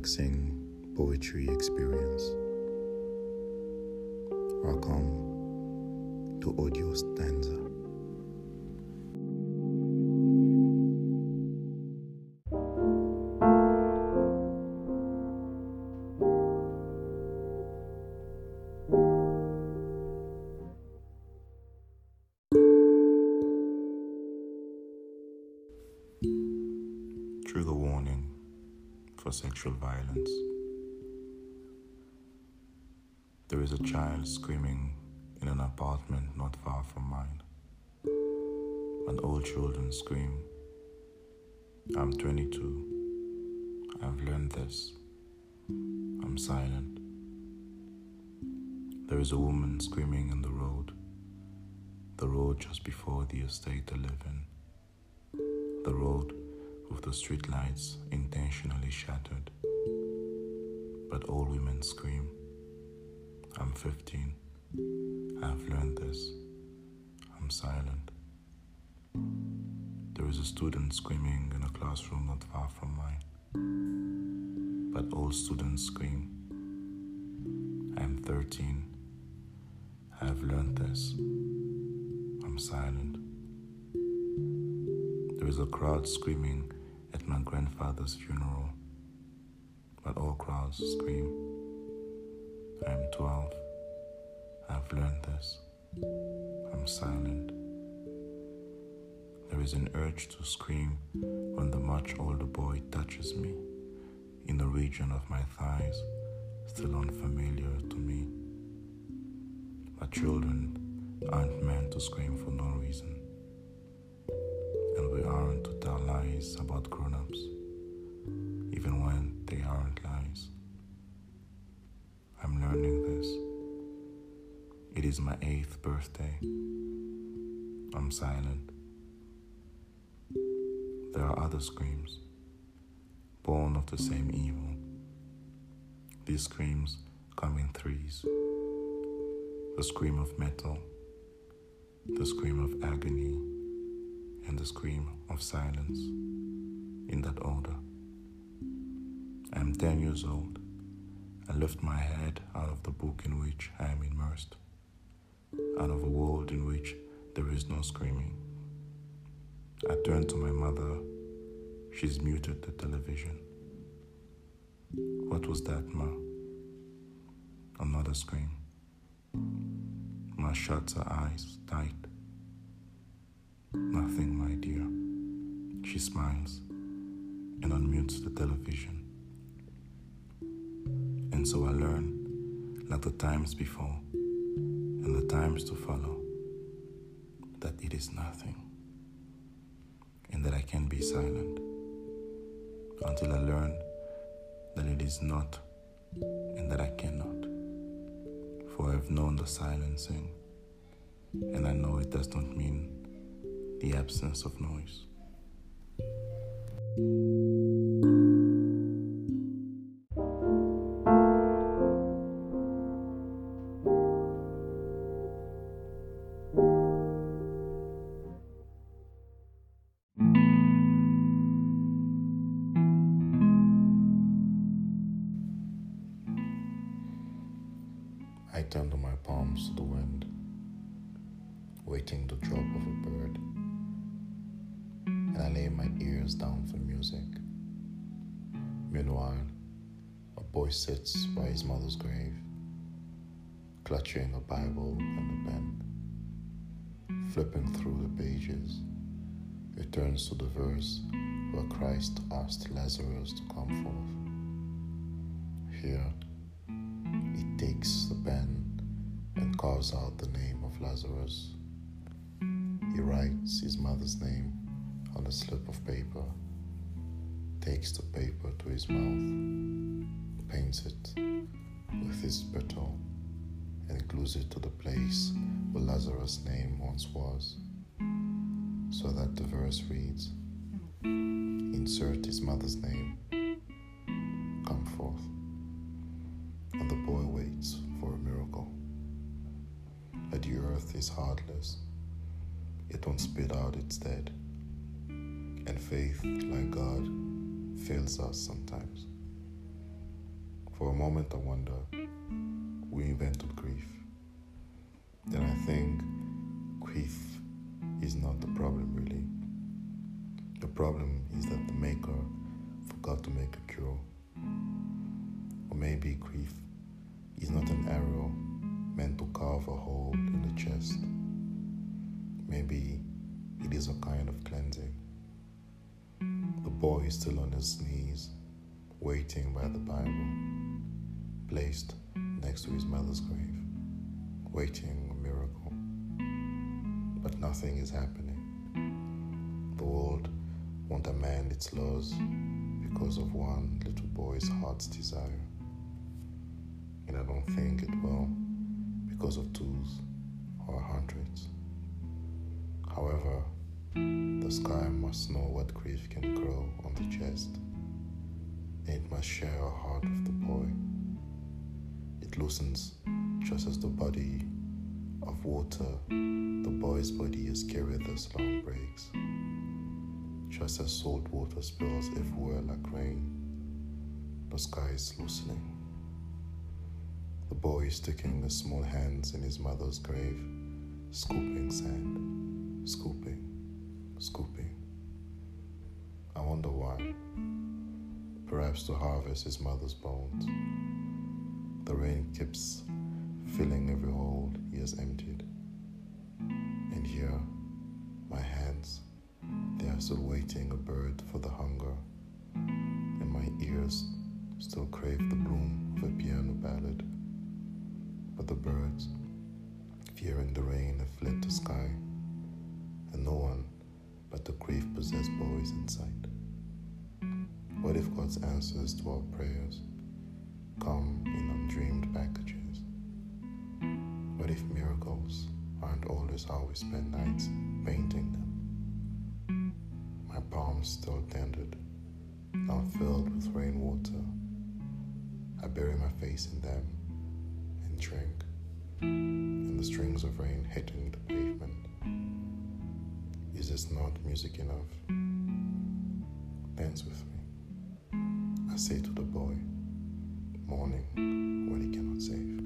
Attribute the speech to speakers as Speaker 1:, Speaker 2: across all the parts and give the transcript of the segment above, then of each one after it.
Speaker 1: Relaxing poetry experience. Welcome to Audio Stanza. For sexual violence. There is a child screaming in an apartment not far from mine. And all children scream. I'm 22. I've learned this. I'm silent. There is a woman screaming in the road. The road just before the estate I live in. The road with the streetlights intentionally shattered. But all women scream. I'm 15. I've learned this. I'm silent. There is a student screaming in a classroom not far from mine. But all students scream. I'm 13. I've learned this. I'm silent. There is a crowd screaming at my grandfather's funeral, but all crowds scream. I am 12. I've learned this. I'm silent. There is an urge to scream when the much older boy touches me in the region of my thighs, still unfamiliar to me. But children aren't meant to scream for no reason lies about grown ups, even when they aren't lies. I'm learning this. It is my eighth birthday. I'm silent. There are other screams, born of the same evil. These screams come in threes the scream of metal, the scream of agony and the scream of silence in that order. I am 10 years old. I lift my head out of the book in which I am immersed, out of a world in which there is no screaming. I turn to my mother. She's muted the television. What was that, Ma? Another scream. Ma shuts her eyes tight. Nothing, my dear. She smiles and unmutes the television. And so I learn, like the times before and the times to follow, that it is nothing and that I can be silent until I learn that it is not and that I cannot. For I have known the silencing, and I know it does not mean the absence of noise. I turn to my palms to the wind, waiting the drop of a bird, and I lay my ears down for music. Meanwhile, a boy sits by his mother's grave, clutching a Bible and a pen. Flipping through the pages, he turns to the verse where Christ asked Lazarus to come forth. Here, he takes the pen and carves out the name of Lazarus. He writes his mother's name on a slip of paper, takes the paper to his mouth, paints it with his spittle, and glues it to the place where Lazarus' name once was, so that the verse reads Insert his mother's name, come forth and the boy waits for a miracle. But the earth is heartless, it won't spit out its dead. And faith, like God, fails us sometimes. For a moment, I wonder we invented grief. Then I think grief is not the problem, really. The problem is that the maker forgot to make a cure. Or maybe grief is not an arrow meant to carve a hole in the chest. Maybe it is a kind of cleansing. The boy is still on his knees, waiting by the Bible, placed next to his mother's grave, waiting a miracle. But nothing is happening. The world won't amend its laws because of one little boy's heart's desire. And I don't think it will because of twos or hundreds. However, the sky must know what grief can share a heart with the boy. It loosens just as the body of water the boy's body is carried the long breaks. Just as salt water spills everywhere like rain, the sky is loosening. The boy is sticking his small hands in his mother's grave, scooping sand, scooping, scooping. I wonder why. Perhaps to harvest his mother's bones. The rain keeps filling every hole he has emptied. And here, my hands, they are still waiting a bird for the hunger, and my ears still crave the bloom of a piano ballad. But the birds, fearing the rain, have fled to sky, and no one but the grief possessed boy is in sight. What if God's answers to our prayers come in undreamed packages? What if miracles aren't always how we spend nights painting them? My palms still tended, now filled with rainwater. I bury my face in them and drink, and the strings of rain hitting the pavement. Is this not music enough? Dance with me. Say to the boy, mourning what he cannot save.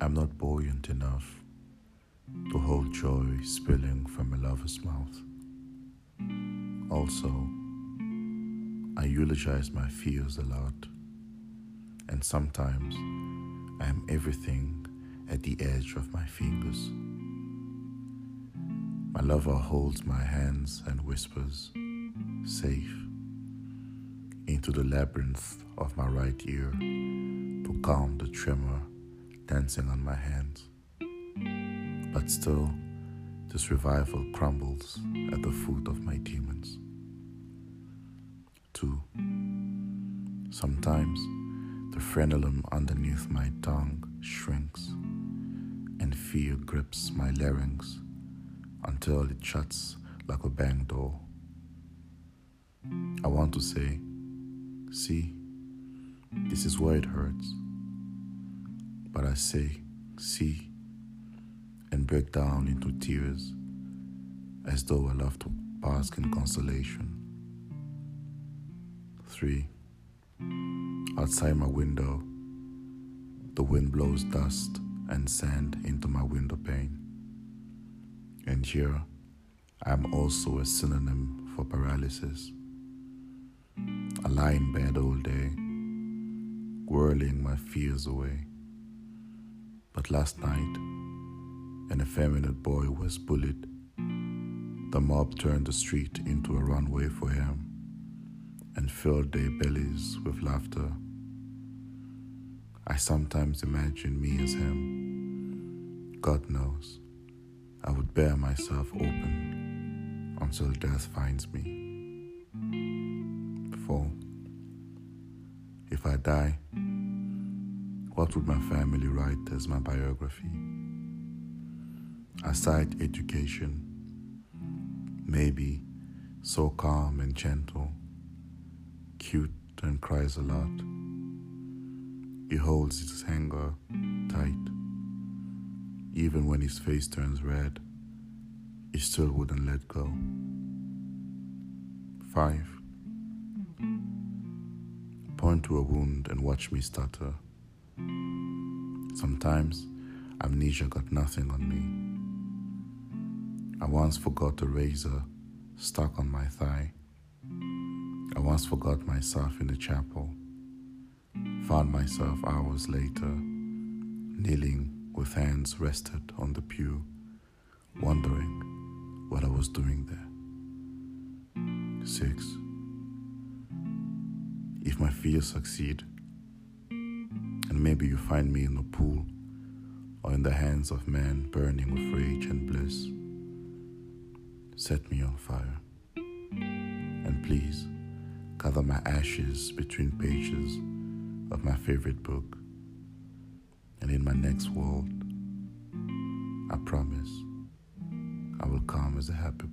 Speaker 1: I'm not buoyant enough to hold joy spilling from a lover's mouth. Also, I eulogize my fears a lot, and sometimes I am everything at the edge of my fingers. My lover holds my hands and whispers, safe, into the labyrinth of my right ear to calm the tremor dancing on my hands. But still, this revival crumbles at the foot of my demons. Two, sometimes the frenulum underneath my tongue shrinks, and fear grips my larynx until it shuts like a bang door. I want to say, see, this is where it hurts. But I say, see, and break down into tears as though I love to bask in consolation. Three, outside my window, the wind blows dust and sand into my window pane. And here, I am also a synonym for paralysis. I lie in bed all day, whirling my fears away. But last night, an effeminate boy was bullied. The mob turned the street into a runway for him and filled their bellies with laughter. I sometimes imagine me as him. God knows, I would bear myself open until death finds me. For if I die, what would my family write as my biography? Aside education, maybe so calm and gentle, cute and cries a lot. He holds his anger tight. Even when his face turns red, he still wouldn't let go. 5. Point to a wound and watch me stutter. Sometimes amnesia got nothing on me. I once forgot a razor stuck on my thigh. I once forgot myself in the chapel. Found myself hours later, kneeling with hands rested on the pew, wondering what I was doing there. 6. If my fears succeed, and maybe you find me in a pool or in the hands of men burning with rage and bliss, set me on fire. And please, gather my ashes between pages of my favorite book. And in my next world, I promise I will come as a happy